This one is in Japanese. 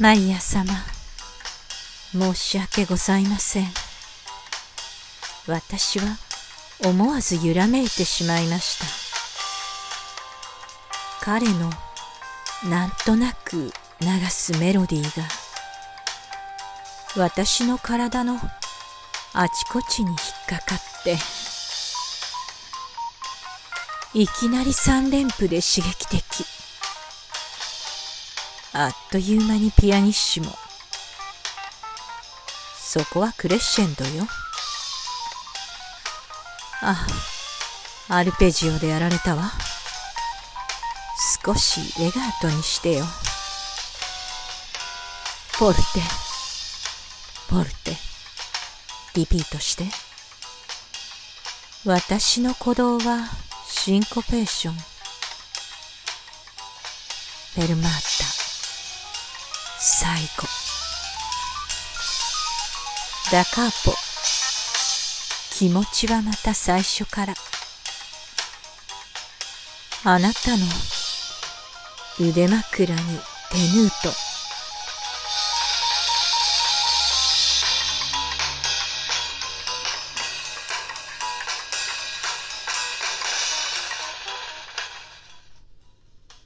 マイヤ様申し訳ございません。私は思わず揺らめいてしまいました。彼のなんとなく流すメロディーが私の体のあちこちに引っかかっていきなり三連符で刺激的。あっという間にピアニッシモそこはクレッシェンドよ。あアルペジオでやられたわ。少しレガートにしてよ。ポルテ。ポルテ。リピートして。私の鼓動はシンコペーション。フェルマータ。最後。ダカーポ気持ちはまた最初から。あなたの腕枕に手ヌート